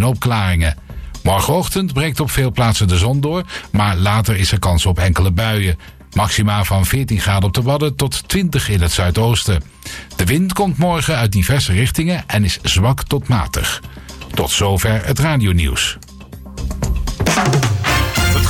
in opklaringen. Morgenochtend breekt op veel plaatsen de zon door, maar later is er kans op enkele buien. Maxima van 14 graden op de Wadden tot 20 in het zuidoosten. De wind komt morgen uit diverse richtingen en is zwak tot matig. Tot zover het radionieuws.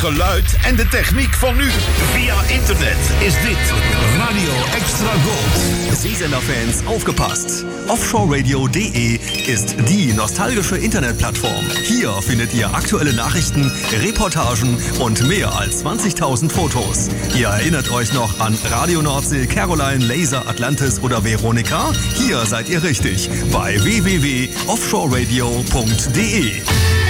Geluid en de techniek van nu. Via internet is dit Radio Extra Gold. Seasender-Fans, aufgepasst! Offshoreradio.de ist die nostalgische Internetplattform. Hier findet ihr aktuelle Nachrichten, Reportagen und mehr als 20.000 Fotos. Ihr erinnert euch noch an Radio Nordsee, Caroline, Laser, Atlantis oder Veronika? Hier seid ihr richtig bei www.offshoreradio.de.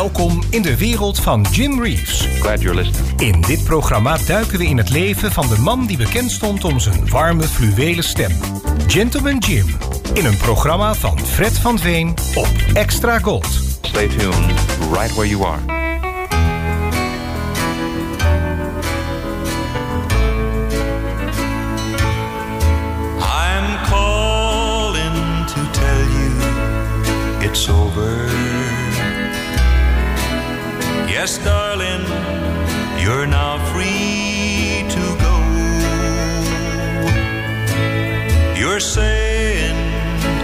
Welkom in de wereld van Jim Reeves. Glad you're listening. In dit programma duiken we in het leven van de man die bekend stond om zijn warme fluwelen stem. Gentleman Jim. In een programma van Fred van Veen op Extra Gold. Stay tuned right where you are. I'm calling to tell you it's over. Yes, darling, you're now free to go. You're saying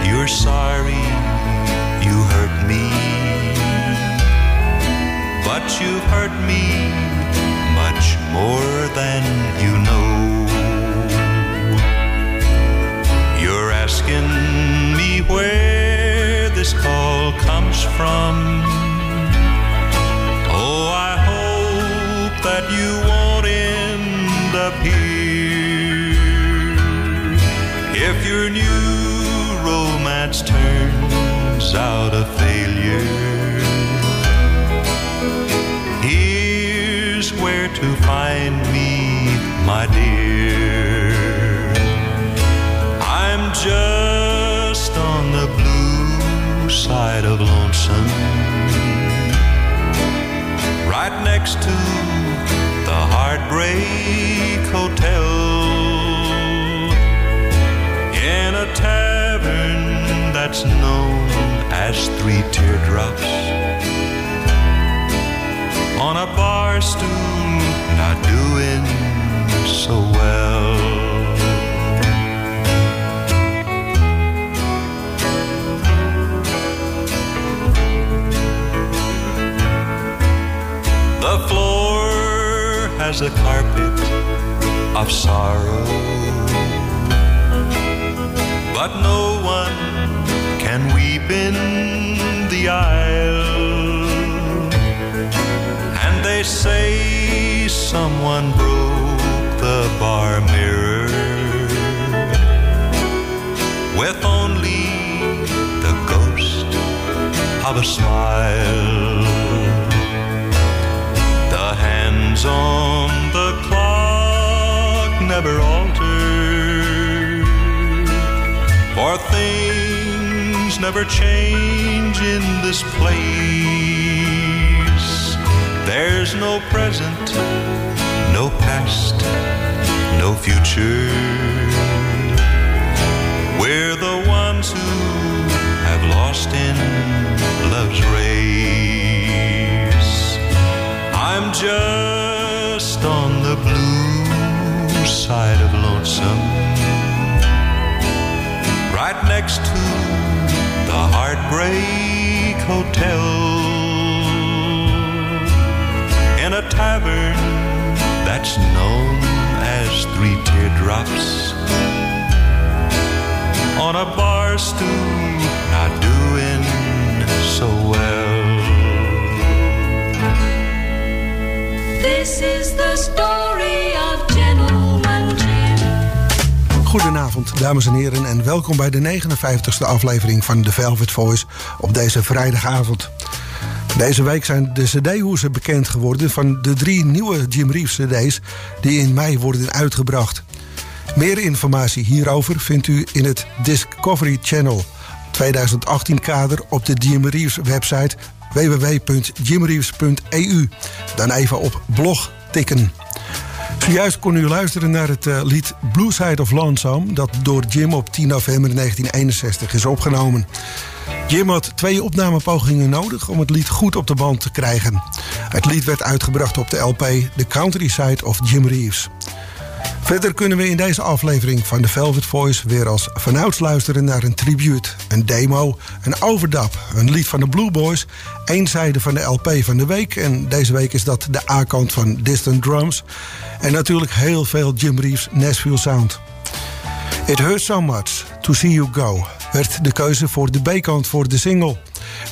you're sorry you hurt me, but you've hurt me much more than you know. You're asking me where this call comes from. That you won't end up here. If your new romance turns out a failure, here's where to find me, my dear. I'm just on the blue side of lonesome right next to Heartbreak Hotel in a tavern that's known as Three Teardrops. On a bar stool, not doing so well. Has a carpet of sorrow, but no one can weep in the aisle. And they say someone broke the bar mirror with only the ghost of a smile. The hands on never alter, for things never change in this place. There's no present, no past, no future. We're the ones who have lost in love's race. I'm just side of lonesome, right next to the Heartbreak Hotel, in a tavern that's known as Three Teardrops, on a bar stool, not doing so well. This is the story Goedenavond, dames en heren, en welkom bij de 59ste aflevering van The Velvet Voice op deze vrijdagavond. Deze week zijn de CD-hoezen bekend geworden van de drie nieuwe Jim Reeves CD's die in mei worden uitgebracht. Meer informatie hierover vindt u in het Discovery Channel 2018 kader op de Jim Reeves website www.jimreeves.eu. Dan even op blog tikken. Zojuist kon u luisteren naar het eh, lied Blue Side of Lonesome... dat door Jim op 10 november 1961 is opgenomen. Jim had twee opnamepogingen nodig om het lied goed op de band te krijgen. Het lied werd uitgebracht op de LP The Countryside of Jim Reeves. Verder kunnen we in deze aflevering van The Velvet Voice weer als vanouds luisteren naar een tribute, een demo, een overdub, een lied van de Blue Boys, één zijde van de LP van de week en deze week is dat de A-kant van Distant Drums en natuurlijk heel veel Jim Reeves Nashville Sound. It Hurts So Much To See You Go werd de keuze voor de B-kant voor de single.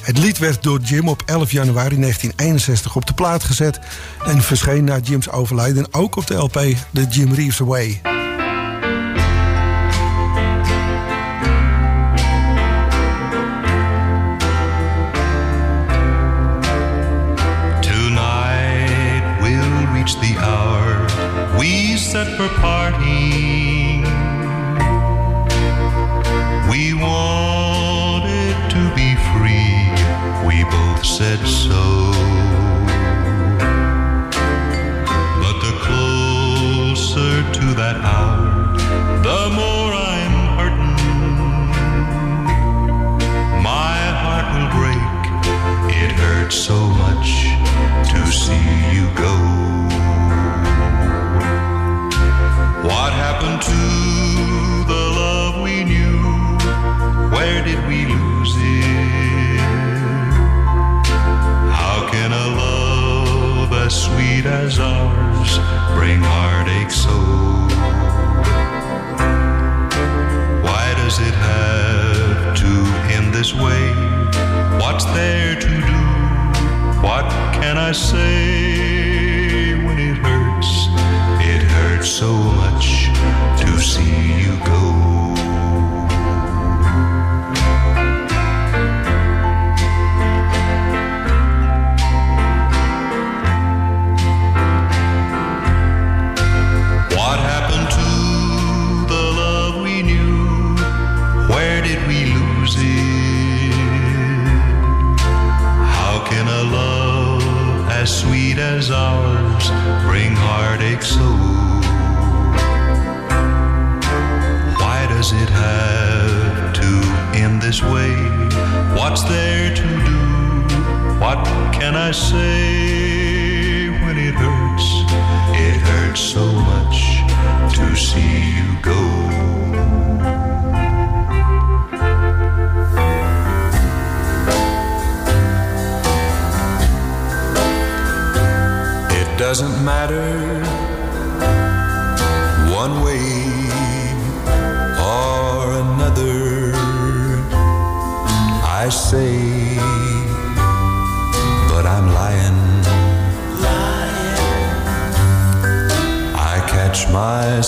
Het lied werd door Jim op 11 januari 1961 op de plaat gezet en verscheen na Jim's overlijden ook op de LP The Jim Reeves Way. This way? What's there to do? What can I say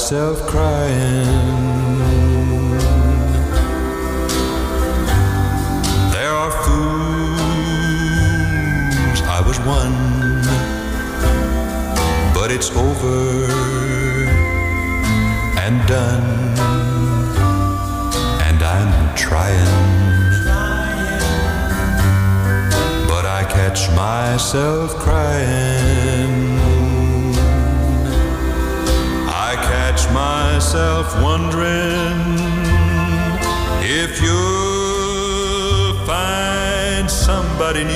myself myself wondering if you'll find somebody new.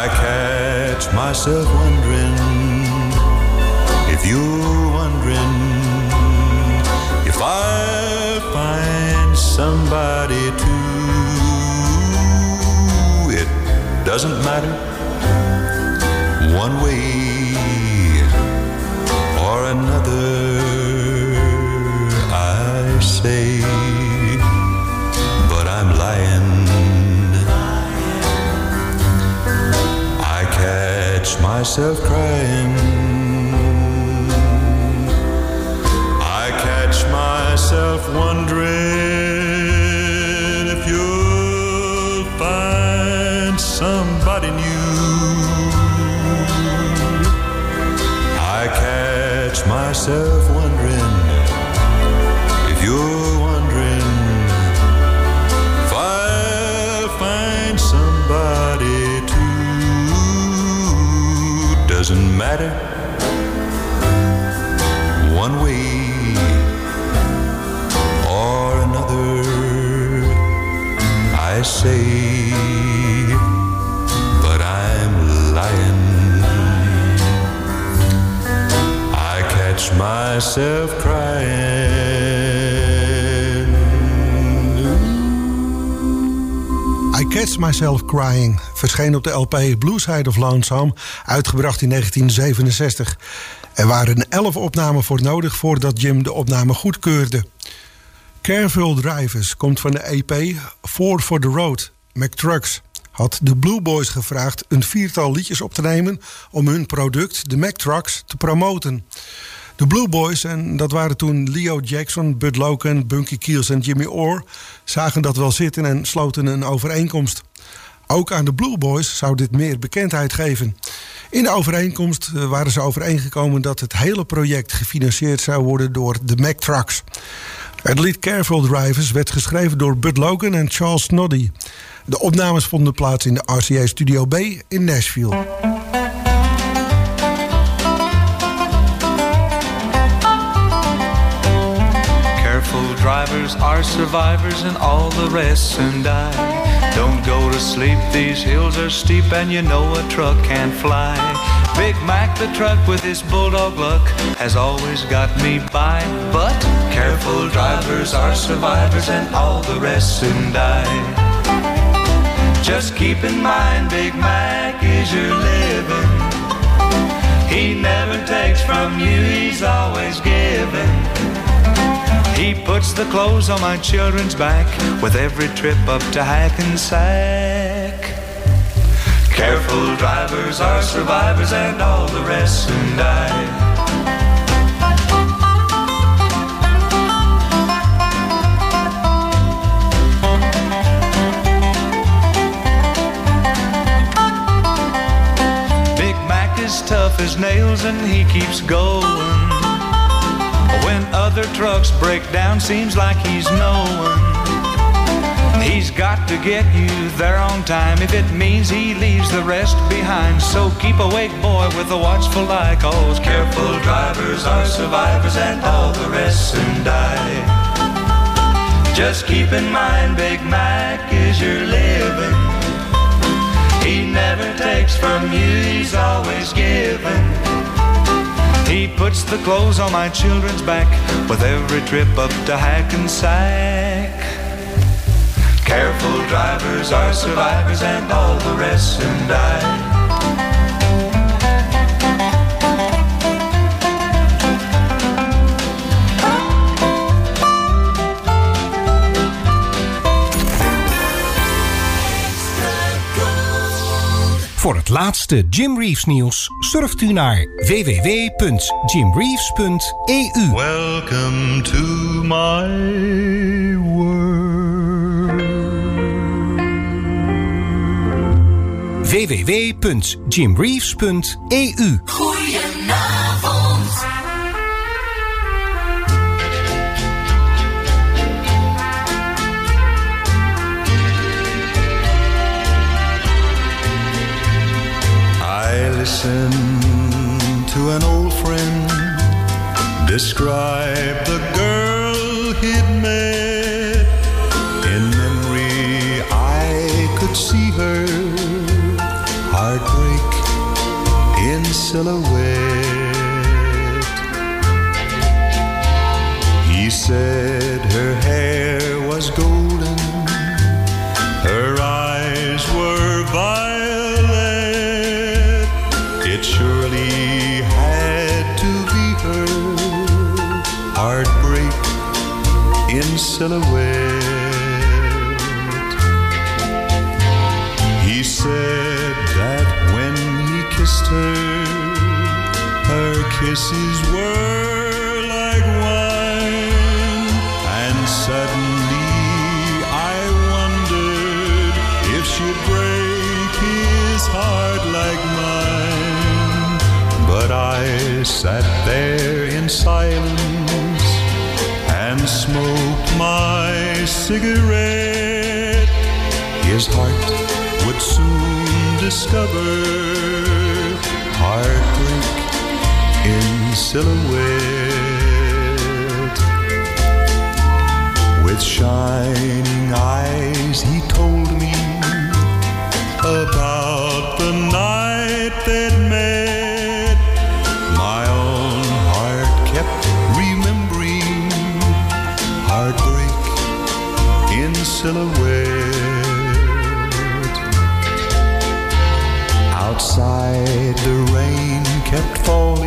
I catch myself wondering if you're wondering if I'll find somebody too. It doesn't matter one way myself crying. I catch myself wondering if you'll find somebody new. I catch myself I say, but I'm lying. I catch myself crying. I Catch Myself Crying verscheen op de LP Blue Side of Lonesome, uitgebracht in 1967. Er waren 11 opnamen voor nodig voordat Jim de opname goedkeurde. Careful Drivers komt van de EP Ford for the Road. McTrucks had de Blue Boys gevraagd een viertal liedjes op te nemen om hun product, de McTrucks, te promoten. De Blue Boys, en dat waren toen Leo Jackson, Bud Logan, Bunky Keels en Jimmy Orr, zagen dat wel zitten en sloten een overeenkomst. Ook aan de Blue Boys zou dit meer bekendheid geven. In de overeenkomst eh, waren ze overeengekomen dat het hele project gefinancierd zou worden door de Mack Trucks. Het lied Careful Drivers werd geschreven door Bud Logan en Charles Noddy. De opnames vonden plaats in de RCA Studio B in Nashville. Careful drivers are survivors and all the rest soon die. Don't go to sleep, these hills are steep and you know a truck can't fly. Big Mac the truck with his bulldog luck has always got me by. But careful drivers are survivors and all the rest soon die. Just keep in mind, Big Mac is your living. He never takes from you, he's always giving. He puts the clothes on my children's back with every trip up to Hackensack. Careful drivers are survivors and all the rest soon die. Big Mac is tough as nails and he keeps going. When other trucks break down, seems like he's knowing. He's got to get you there on time if it means he leaves the rest behind. So keep awake, boy, with a watchful eye, cause careful drivers are survivors and all the rest soon die. Just keep in mind, Big Mac is your living. He never takes from you, he's always giving. He puts the clothes on my children's back with every trip up to Hackensack. Careful drivers are survivors and all the rest soon die. Voor het laatste Jim Reeves nieuws surft u naar www.jimreeves.eu. Welcome to my world. www.jimreeves.eu. Goedenavond. I listen to an old friend describe the silhouette. He said her hair was golden, her eyes were violet. It surely had to be her heartbreak in silhouette. He said that when he kissed her, her kisses were like wine, and suddenly I wondered if she'd break his heart like mine. But I sat there in silence and smoked my cigarette. His heart would soon discover heartbreak in silhouette. With shining eyes, he told me about the night they'd met. My own heart kept remembering heartbreak in silhouette. Outside, the rain kept falling,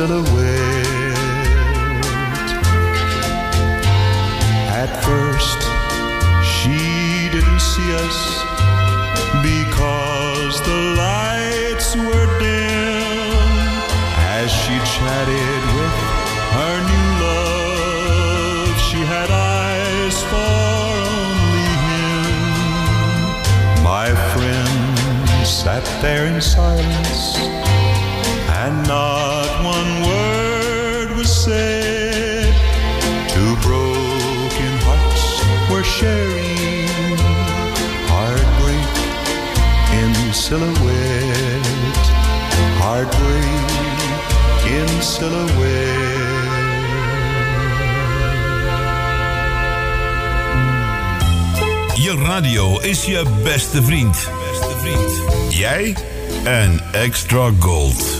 silhouette. At first, she didn't see us because the lights were dim as she chatted with her new love. She had eyes for only him. My friend sat there in silence, and not one word was said. Two broken hearts were sharing heartbreak in silhouette. Heartbreak in silhouette. Je radio is je beste vriend. Beste vriend. Jij en Extra Gold.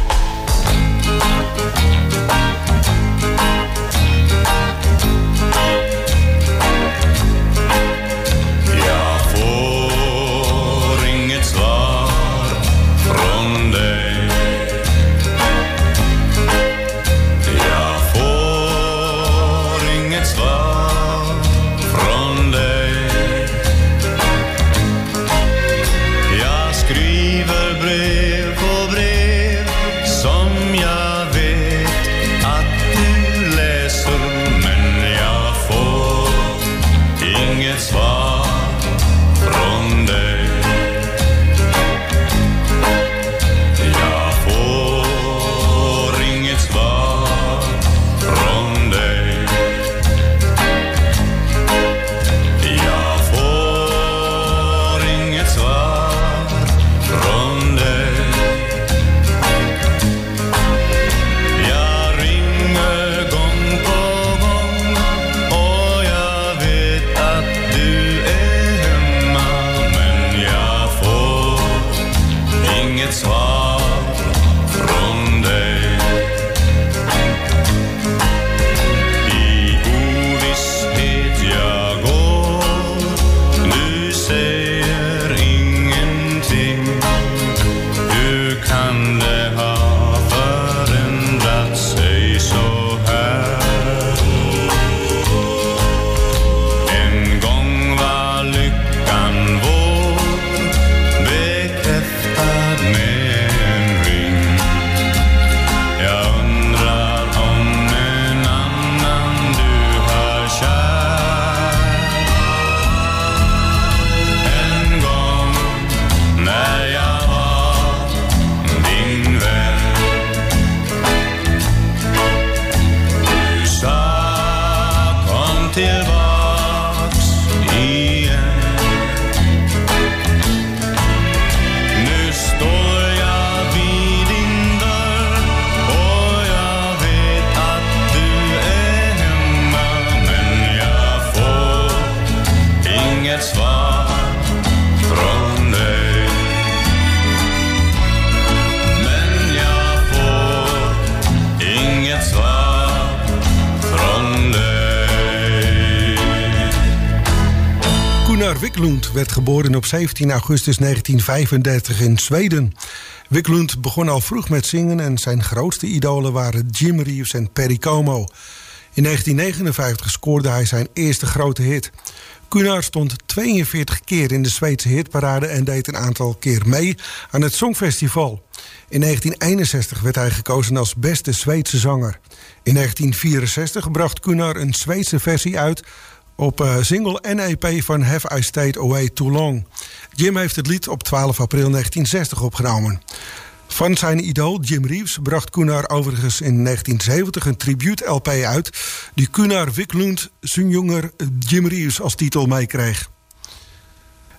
Op 17 augustus 1935 in Zweden. Wiklund begon al vroeg met zingen en zijn grootste idolen waren Jim Reeves en Perry Como. In 1959 scoorde hij zijn eerste grote hit. Kunar stond 42 keer in de Zweedse hitparade en deed een aantal keer mee aan het Songfestival. In 1961 werd hij gekozen als beste Zweedse zanger. In 1964 bracht Kunar een Zweedse versie uit op eh, single en EP van Have I Stayed Away Too Long. Jim heeft het lied op 12 april 1960 opgenomen. Van zijn idool Jim Reeves bracht Kunar overigens in 1970 een tribute-LP uit... die Kunar Wiklund zijn jonger Jim Reeves als titel meekreeg.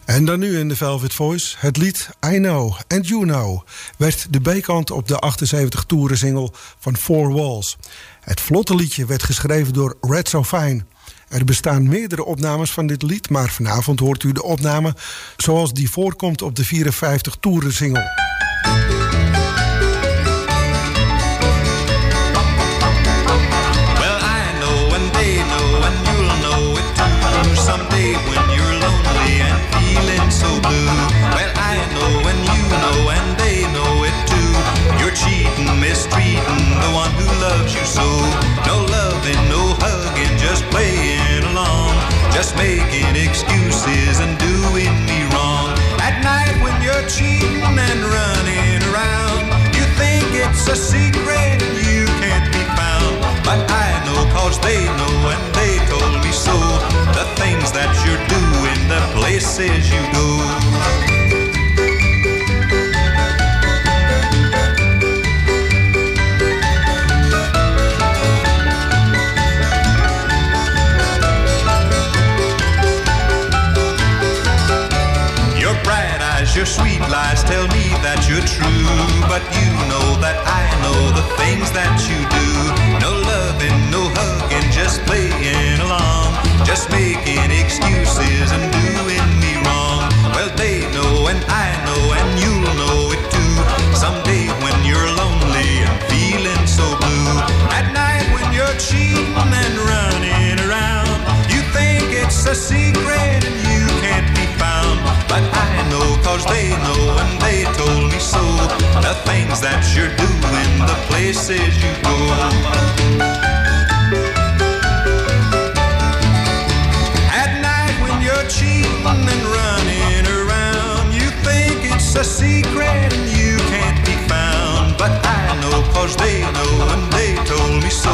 En dan nu in de Velvet Voice. Het lied I Know and You Know werd de B-kant op de 78 toeren single van Four Walls. Het vlotte liedje werd geschreven door Red So Fine. Er bestaan meerdere opnames van dit lied, maar vanavond hoort u de opname zoals die voorkomt op de 54 toeren single. It's a secret you can't be found. But I know cause they know and they told me so. The things that you're doing, the places you go. Your bright eyes, your sweet lies tell me that you're true. But you know that I know the things that you do. No loving, no hugging, just playing along. Just making excuses and doing me wrong. Well, that you're doing, the places you go. At night when you're cheating and running around, you think it's a secret and you can't be found. But I know cause they know and they told me so.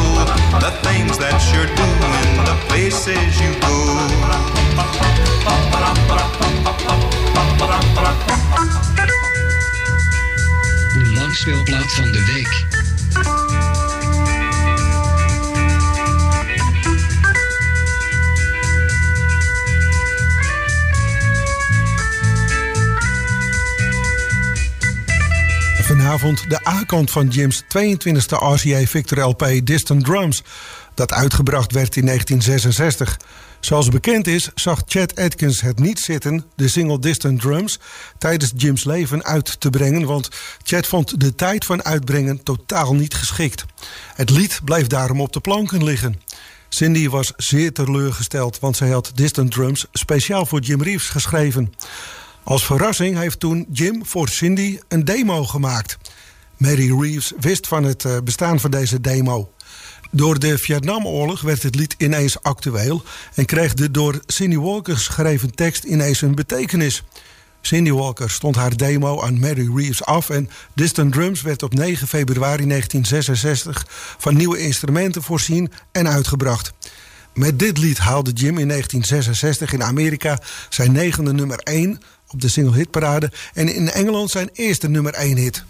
The things that you're doing, the places you go. De langspeelplaat van de week. Vanavond de A-kant van Jim's 22e RCA Victor LP Distant Drums, dat uitgebracht werd in 1966. Zoals bekend is, zag Chad Atkins het niet zitten de single Distant Drums tijdens Jim's leven uit te brengen, want Chad vond de tijd van uitbrengen totaal niet geschikt. Het lied bleef daarom op de planken liggen. Cindy was zeer teleurgesteld, want zij had Distant Drums speciaal voor Jim Reeves geschreven. Als verrassing heeft toen Jim voor Cindy een demo gemaakt. Mary Reeves wist van het eh, bestaan van deze demo. Door de Vietnamoorlog werd het lied ineens actueel en kreeg de door Cindy Walker geschreven tekst ineens een betekenis. Cindy Walker stond haar demo aan Mary Reeves af en Distant Drums werd op 9 februari 1966 van nieuwe instrumenten voorzien en uitgebracht. Met dit lied haalde Jim in 1966 in Amerika zijn negende nummer 1 op de single hitparade en in Engeland zijn eerste nummer 1 hit.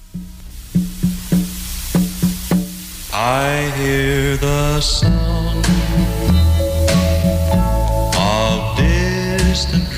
I hear the sound of distant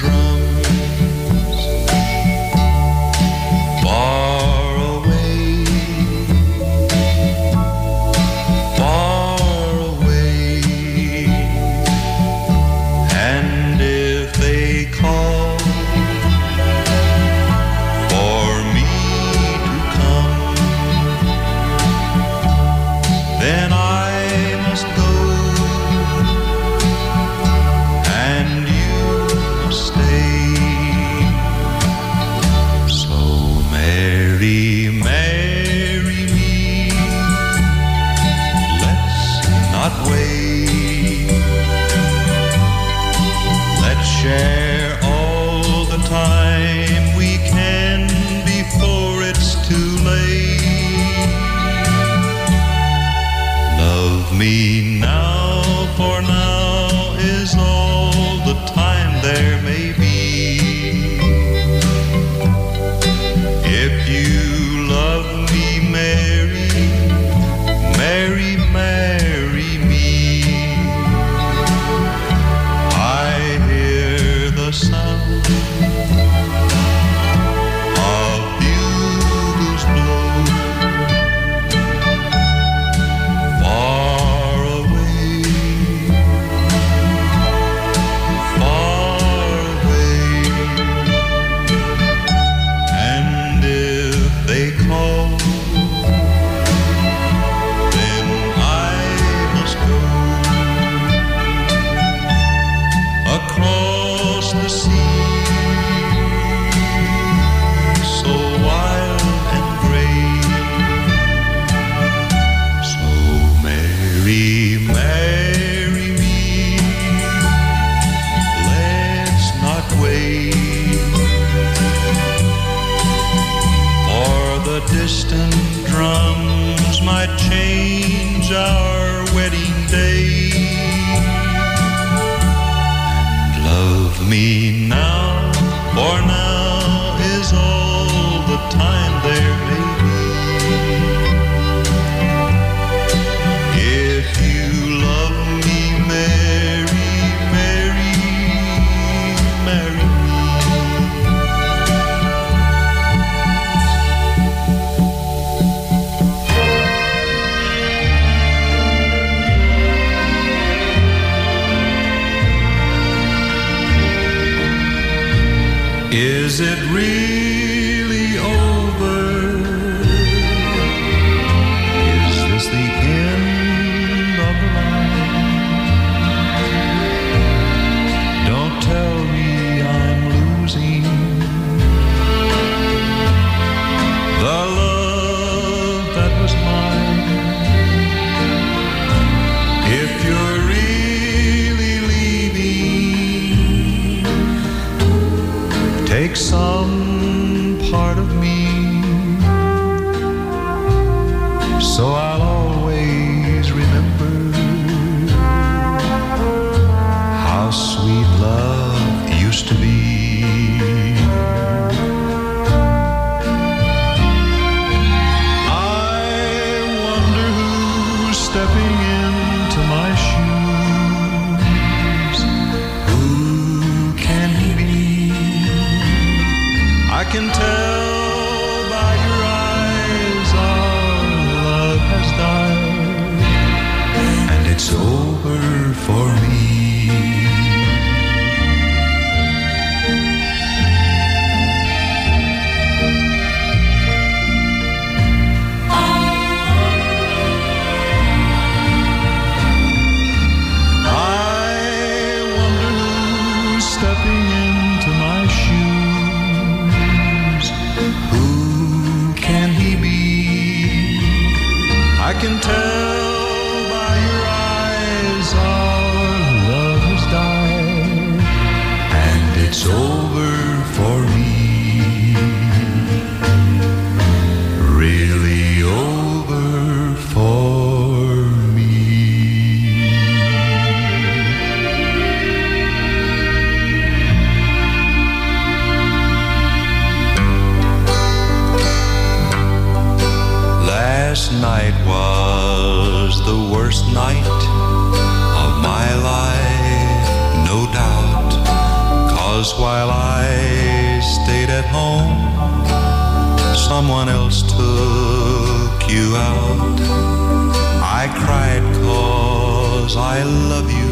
'Cause I love you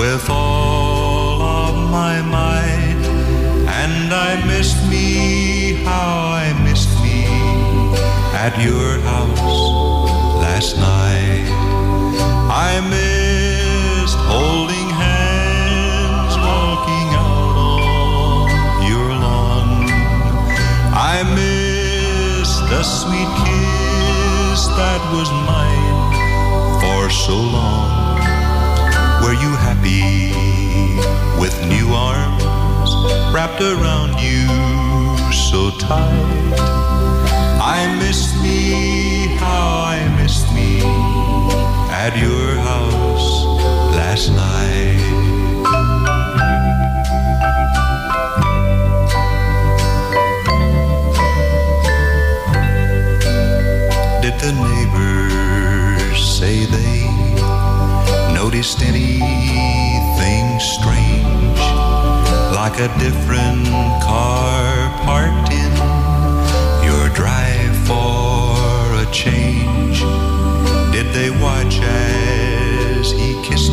with all of my might. And I missed me, how I missed me at your house last night. I missed holding hands, walking out on your lawn. I missed the sweet kiss that was mine for so long? Were you happy with new arms wrapped around you so tight? I miss me, how I missed me at your house last night. Did the neighbors say they noticed anything strange? Like a different car parked in your drive for a change? Did they watch as he kissed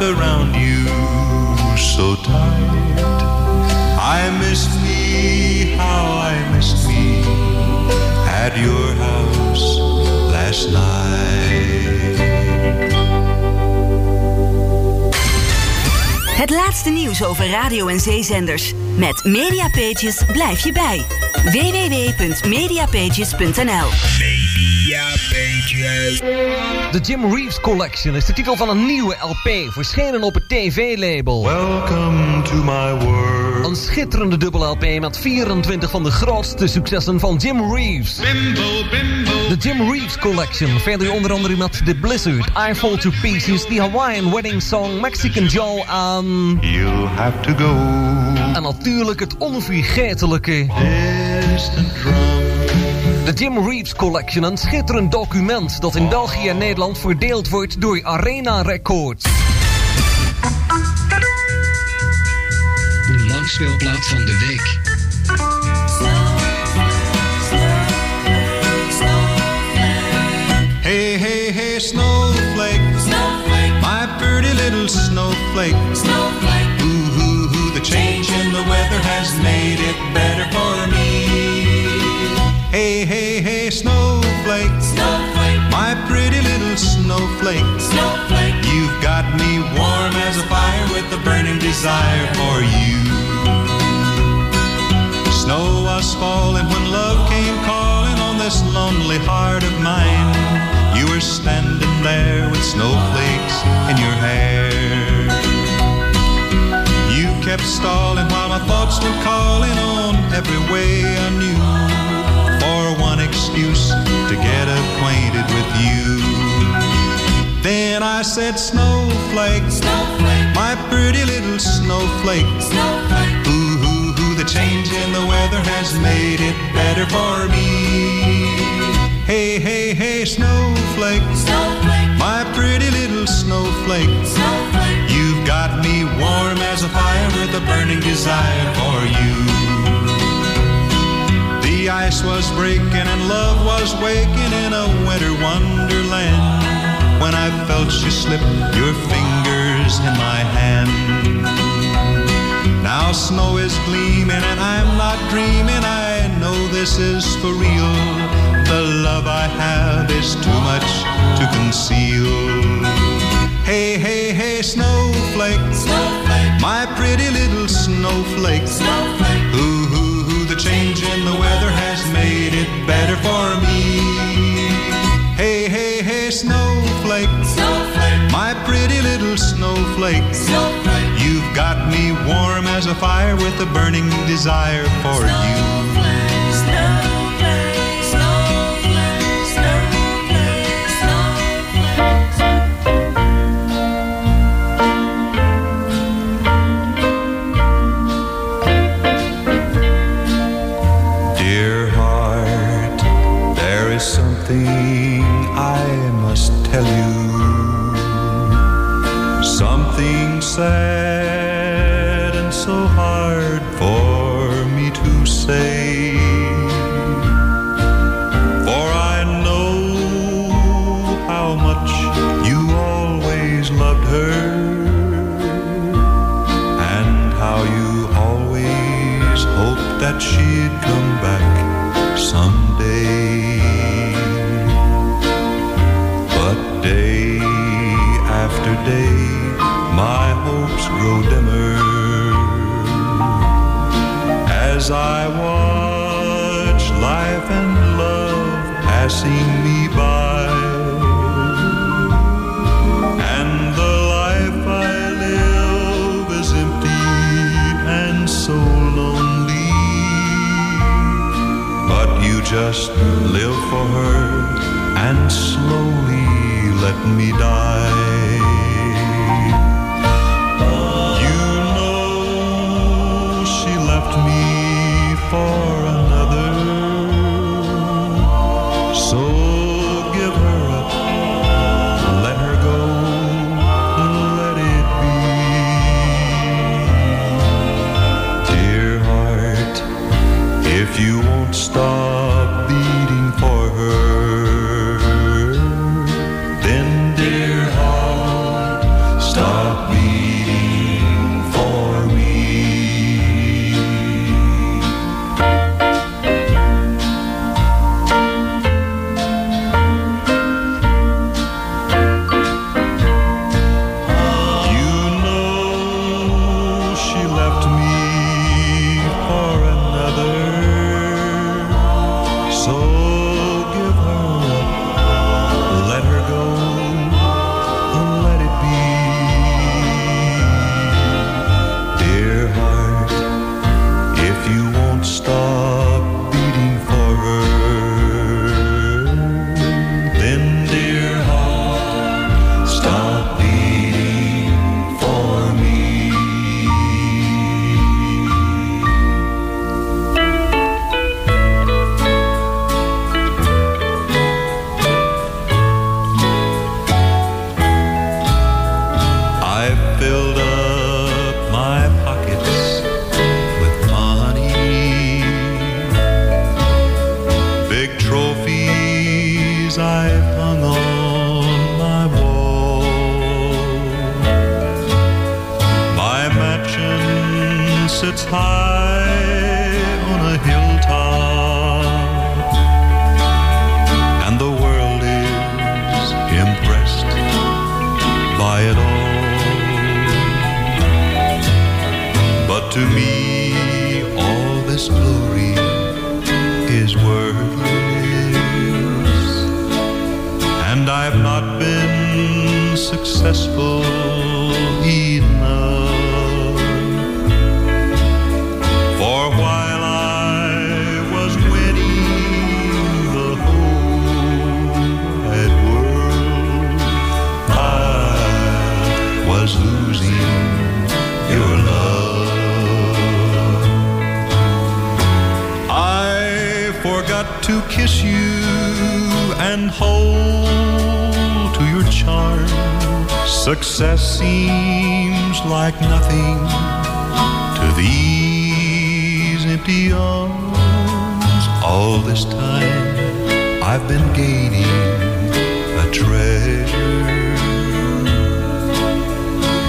wrapped around you so tight? I missed me, how I missed me at your house last night. Het laatste nieuws over radio- en zeezenders. Met Mediapages blijf je bij. www.mediapages.nl De Jim Reeves Collection is de titel van een nieuwe LP, verschenen op het TV-label. Welcome to my world. Een schitterende dubbel LP met 24 van de grootste successen van Jim Reeves. De Jim Reeves Collection, verder onder andere met The Blizzard, I Fall to Pieces, The Hawaiian Wedding Song, Mexican Joe aan... You'll have to go. En natuurlijk het onvergetelijke... Distant drum. De Jim Reeves Collection, een schitterend document dat in België en Nederland verdeeld wordt door Arena Records. De langspeelplaat van de week. Hey, hey, hey, snowflake. Snowflake. My pretty little snowflake. Snowflake. Ooh, ooh, ooh, the change in the weather has made it better for me. Hey, hey, hey, snowflake. Snowflake. My pretty little snowflake. Snowflake. You've got me warm as a fire with a burning desire for you. Snow was falling when love came calling on this lonely heart of mine. You were standing there with snowflakes in your hair. You kept stalling while my thoughts were calling on every way I knew for one excuse to get acquainted with you. Then I said, Snowflake, snowflake, my pretty little snowflake, snowflake. Ooh, ooh, ooh, the change in the weather has made it better for me. Hey, hey, hey, snowflake, snowflake, my pretty little snowflake, snowflake. You've got me warm as a fire with a burning desire for you. The ice was breaking and love was waking in a winter wonderland. When I felt you slip your fingers in my hand. Now snow is gleaming and I'm not dreaming. I know this is for real. The love I have is too much to conceal. Hey, hey, hey, snowflake, snowflake, my pretty little snowflake, snowflake. Ooh, ooh, ooh, the change in the weather has made it better for me. Hey, hey, hey, snowflake, snowflake, my pretty little snowflake, snowflake. You've got me warm as a fire with a burning desire for you. to kiss you and hold to your charm. Success seems like nothing to these empty arms. All this time I've been gaining a treasure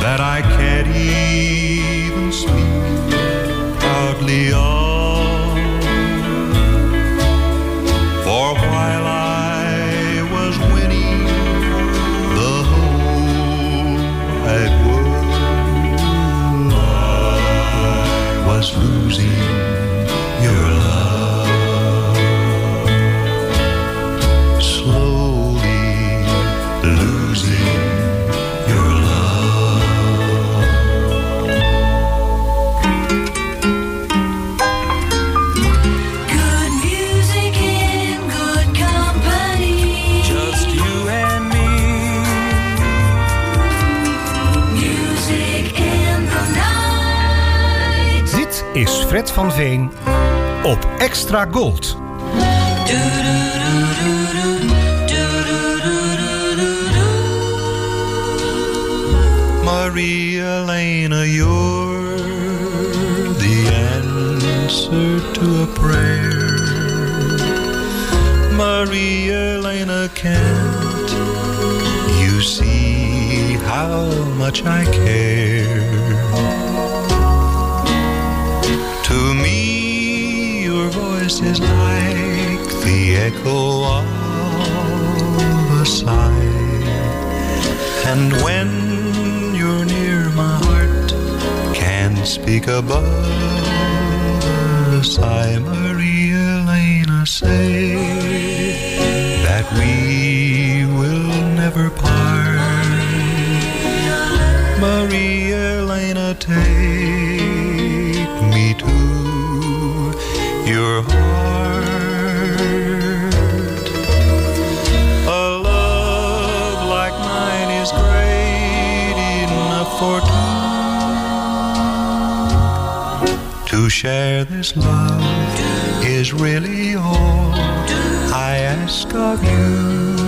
that I can't even speak proudly of. Fred van Veen op Extra Gold. Maria Elena, you're the answer to a prayer. Maria Elena, can't you see how much I care? your voice is like the echo of a sigh. And when you're near, my heart can speak above a sigh. Maria Elena, say that we will never part. Maria Elena, take. Your heart. A love like mine is great enough for two. To share this love is really all I ask of you.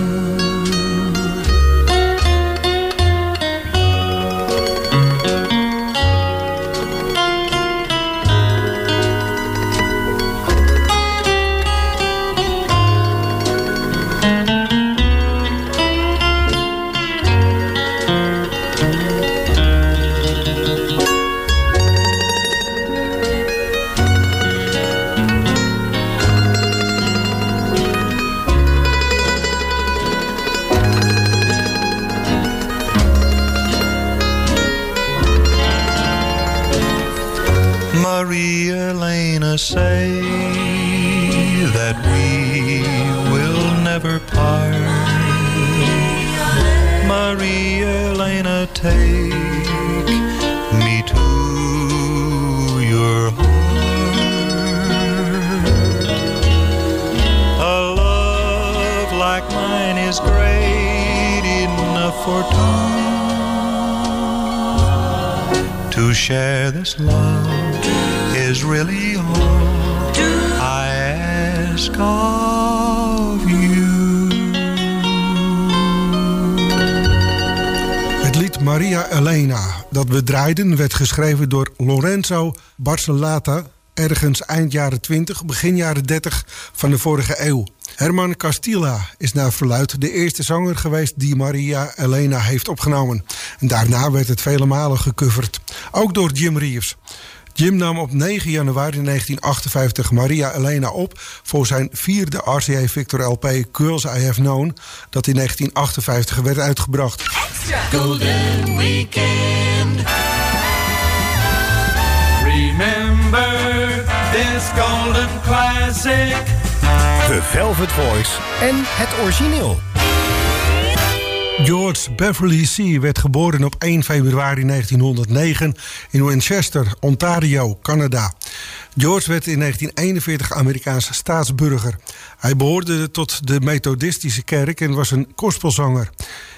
Say that we will never part. Maria Elena, take me to your heart. A love like mine is great enough for two. To share this love is really all I ask of you. Het lied Maria Elena dat we draaiden werd geschreven door Lorenzo Barcelata ergens eind jaren 20, begin jaren 30 van de vorige eeuw. Herman Castilla is naar verluid de eerste zanger geweest die Maria Elena heeft opgenomen. En daarna werd het vele malen gecoverd, ook door Jim Reeves. Jim nam op 9 januari 1958 Maria Elena op voor zijn vierde RCA Victor LP Girls I Have Known, dat in 1958 werd uitgebracht. Golden Weekend. Remember this golden classic. The Velvet Voice en het origineel. George Beverly C. werd geboren op 1 februari 1909 in Winchester, Ontario, Canada. George werd in 1941 Amerikaanse staatsburger. Hij behoorde tot de Methodistische kerk en was een gospelzanger.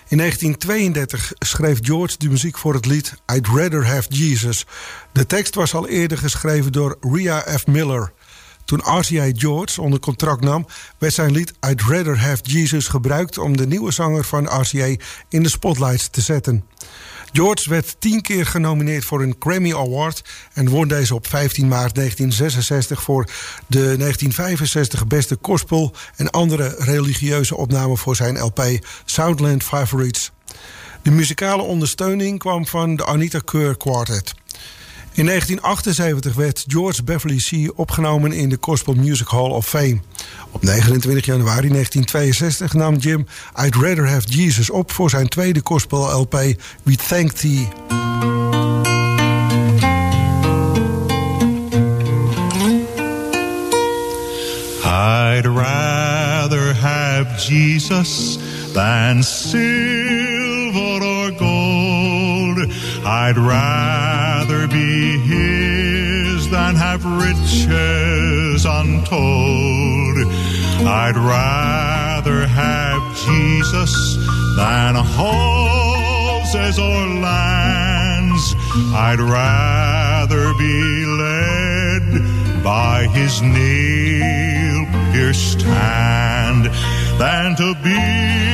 In 1932 schreef George de muziek voor het lied I'd Rather Have Jesus. De tekst was al eerder geschreven door Rhea F. Miller. Toen RCA George onder contract nam, werd zijn lied I'd Rather Have Jesus gebruikt om de nieuwe zanger van RCA in de spotlights te zetten. George werd tien keer genomineerd voor een Grammy Award en won deze op 15 maart 1966 voor de 1965 beste gospel en andere religieuze opname voor zijn LP Southland Favorites. De muzikale ondersteuning kwam van de Anita Keur Quartet. In 1978 werd George Beverly C. opgenomen in de Gospel Music Hall of Fame. Op 29 januari 1962 nam Jim I'd Rather Have Jesus op voor zijn tweede gospel LP We Thank Thee. I'd rather have Jesus than silver or gold. I'd rather have riches untold. I'd rather have Jesus than houses or lands. I'd rather be led by his nail pierced hand than to be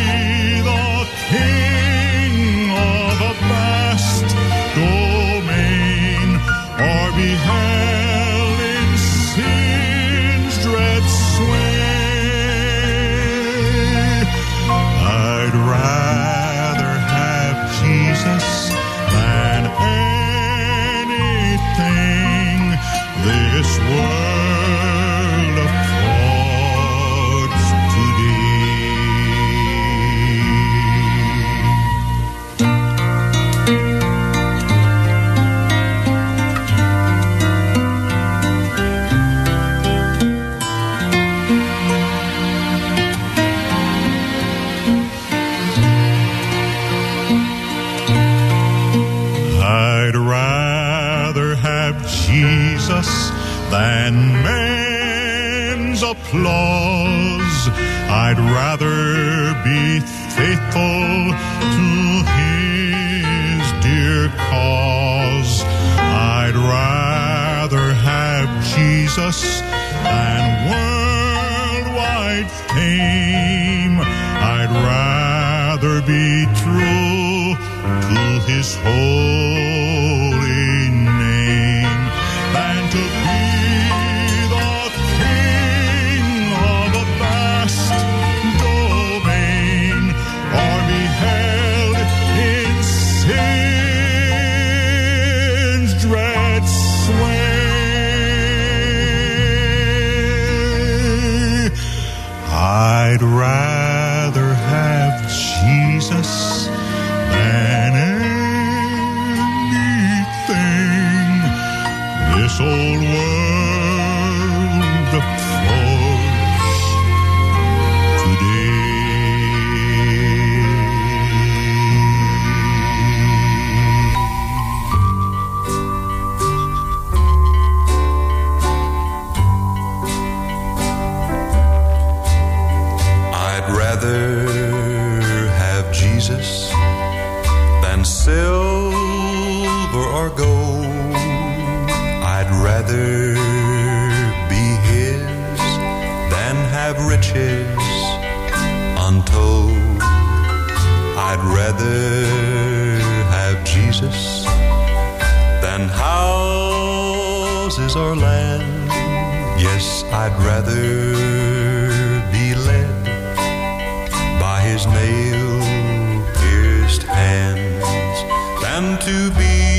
rather have Jesus than houses or land. Yes, I'd rather be led by his nail pierced hands than to be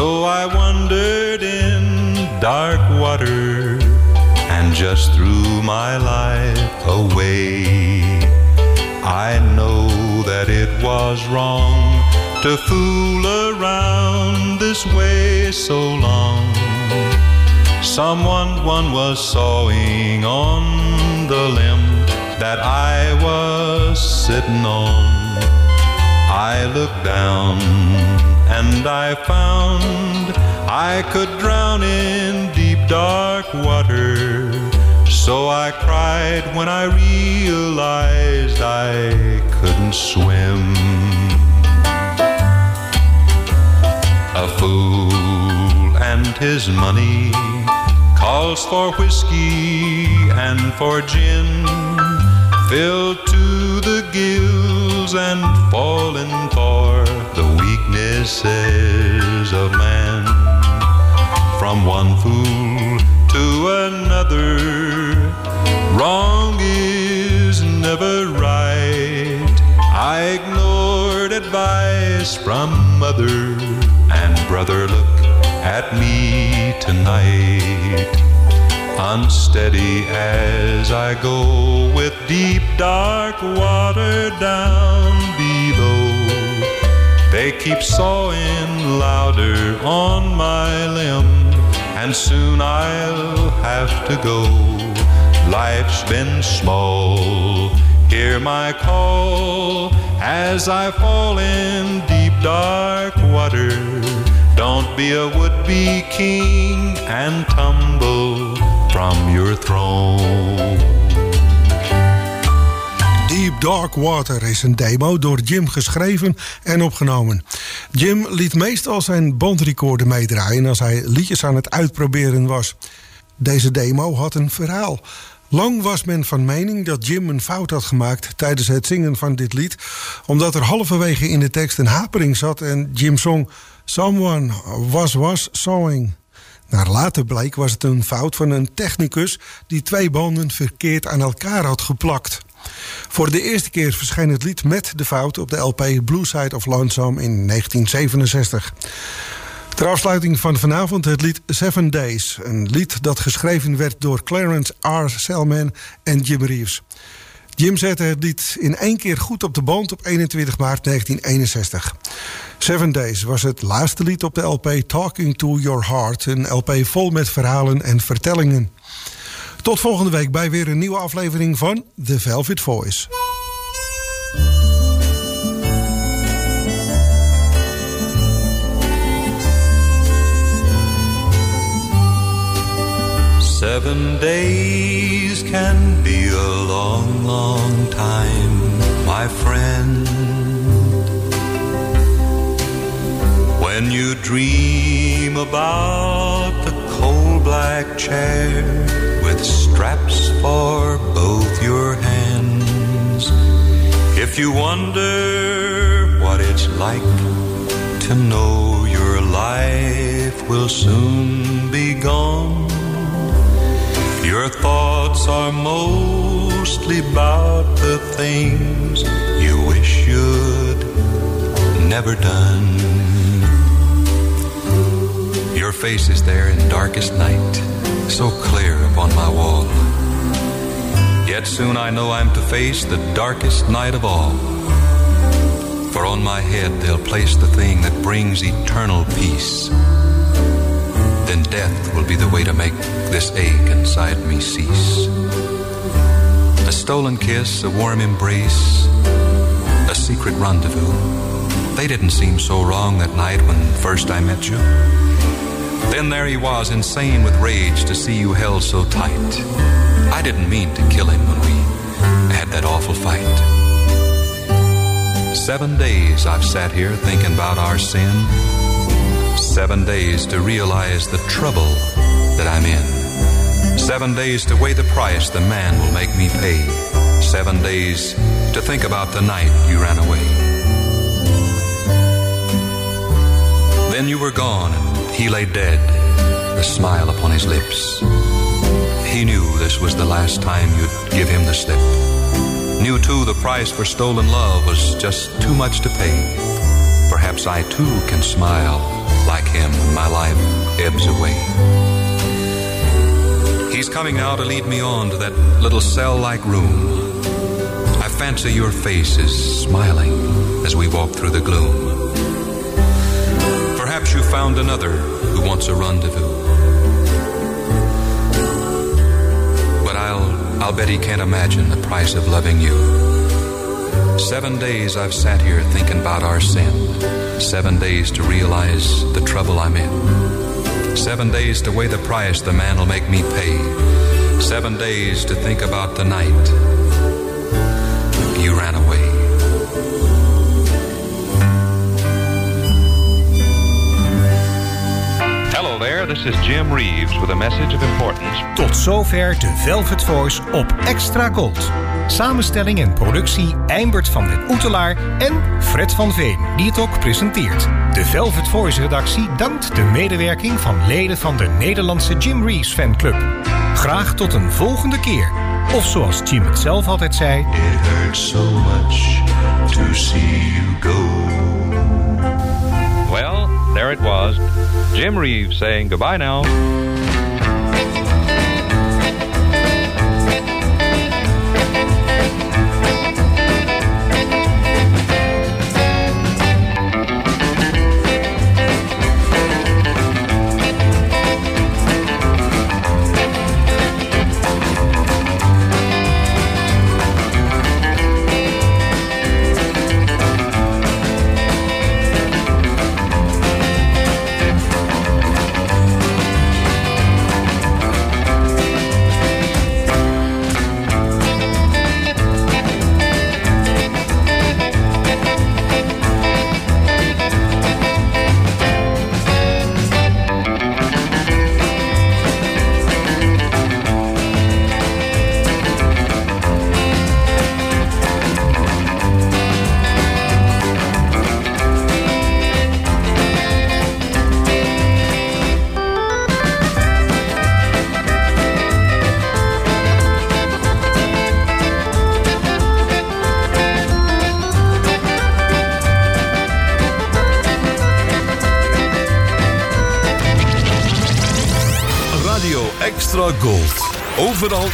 So I wandered in dark water and just threw my life away. I know that it was wrong to fool around this way so long. Someone one was sawing on the limb that I was sitting on. I looked down and I found I could drown in deep dark water. So I cried when I realized I couldn't swim. A fool and his money calls for whiskey and for gin, filled to the gills and fallen for weaknesses of man. From one fool to another, wrong is never right. I ignored advice from mother and brother. Look at me tonight. Unsteady as I go with deep dark water down. They keep sawing louder on my limb, and soon I'll have to go. Life's been small. Hear my call as I fall in deep dark water. Don't be a would be king and tumble from your throne. Dark Water is een demo door Jim geschreven en opgenomen. Jim liet meestal zijn bandrecorder meedraaien als hij liedjes aan het uitproberen was. Deze demo had een verhaal. Lang was men van mening dat Jim een fout had gemaakt tijdens het zingen van dit lied, omdat er halverwege in de tekst een hapering zat en Jim zong Someone was was sawing. Naar later bleek was het een fout van een technicus die twee banden verkeerd aan elkaar had geplakt. Voor de eerste keer verscheen het lied met de fout op de LP Blue Side of Lonesome in 1967. Ter afsluiting van vanavond het lied Seven Days. Een lied dat geschreven werd door Clarence R. Selman en Jim Reeves. Jim zette het lied in één keer goed op de band op 21 maart 1961. Seven Days was het laatste lied op de LP Talking to Your Heart. Een LP vol met verhalen en vertellingen. Tot volgende week bij weer een nieuwe aflevering van The Velvet Voice. Seven days can be a long, long time, my friend. When you dream about the coal black chair with straps for both your hands. If you wonder what it's like to know your life will soon be gone. Your thoughts are mostly about the things you wish you'd never done. Your face is there in darkest night, so clear upon my wall. Yet soon I know I'm to face the darkest night of all. For on my head they'll place the thing that brings eternal peace then death will be the way to make this ache inside me cease. A stolen kiss, a warm embrace, a secret rendezvous. They didn't seem so wrong that night when first I met you. Then there he was, insane with rage to see you held so tight. I didn't mean to kill him when we had that awful fight. Seven days I've sat here thinking about our sin. Seven days to realize the trouble that I'm in. Seven days to weigh the price the man will make me pay. Seven days to think about the night you ran away. Then you were gone he lay dead, a smile upon his lips. He knew this was the last time you'd give him the slip. Knew too the price for stolen love was just too much to pay. Perhaps I too can smile like him when my life ebbs away. He's coming now to lead me on to that little cell like room. I fancy your face is smiling as we walk through the gloom. Perhaps you found another who wants a rendezvous. But I'll, I'll bet he can't imagine the price of loving you. Seven days I've sat here thinking about our sin. Seven days to realize the trouble I'm in. Seven days to weigh the price the man will make me pay. Seven days to think about the night this is Jim Reeves with a message of importance. Tot zover de Velvet Voice op Extra Gold. Samenstelling en productie Eimbert van den Oetelaar en Fred van Veen, die het ook presenteert. De Velvet Voice redactie dankt de medewerking van leden van de Nederlandse Jim Reeves fanclub. Graag tot een volgende keer. Of zoals Jim het zelf altijd zei... It hurts so much to see you go. Was. Jim Reeves saying goodbye now.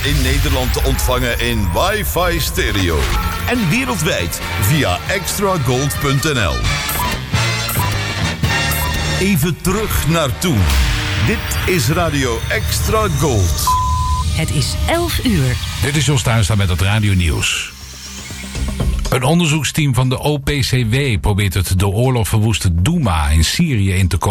In Nederland te ontvangen in wifi stereo. En wereldwijd via extragold.nl. Even terug naar toen. Dit is Radio Extra Gold. Het is 11 uur. Dit is Jos Tuinstra met het Radio Nieuws. Een onderzoeksteam van de OPCW probeert het door oorlog verwoeste Douma in Syrië in te komen.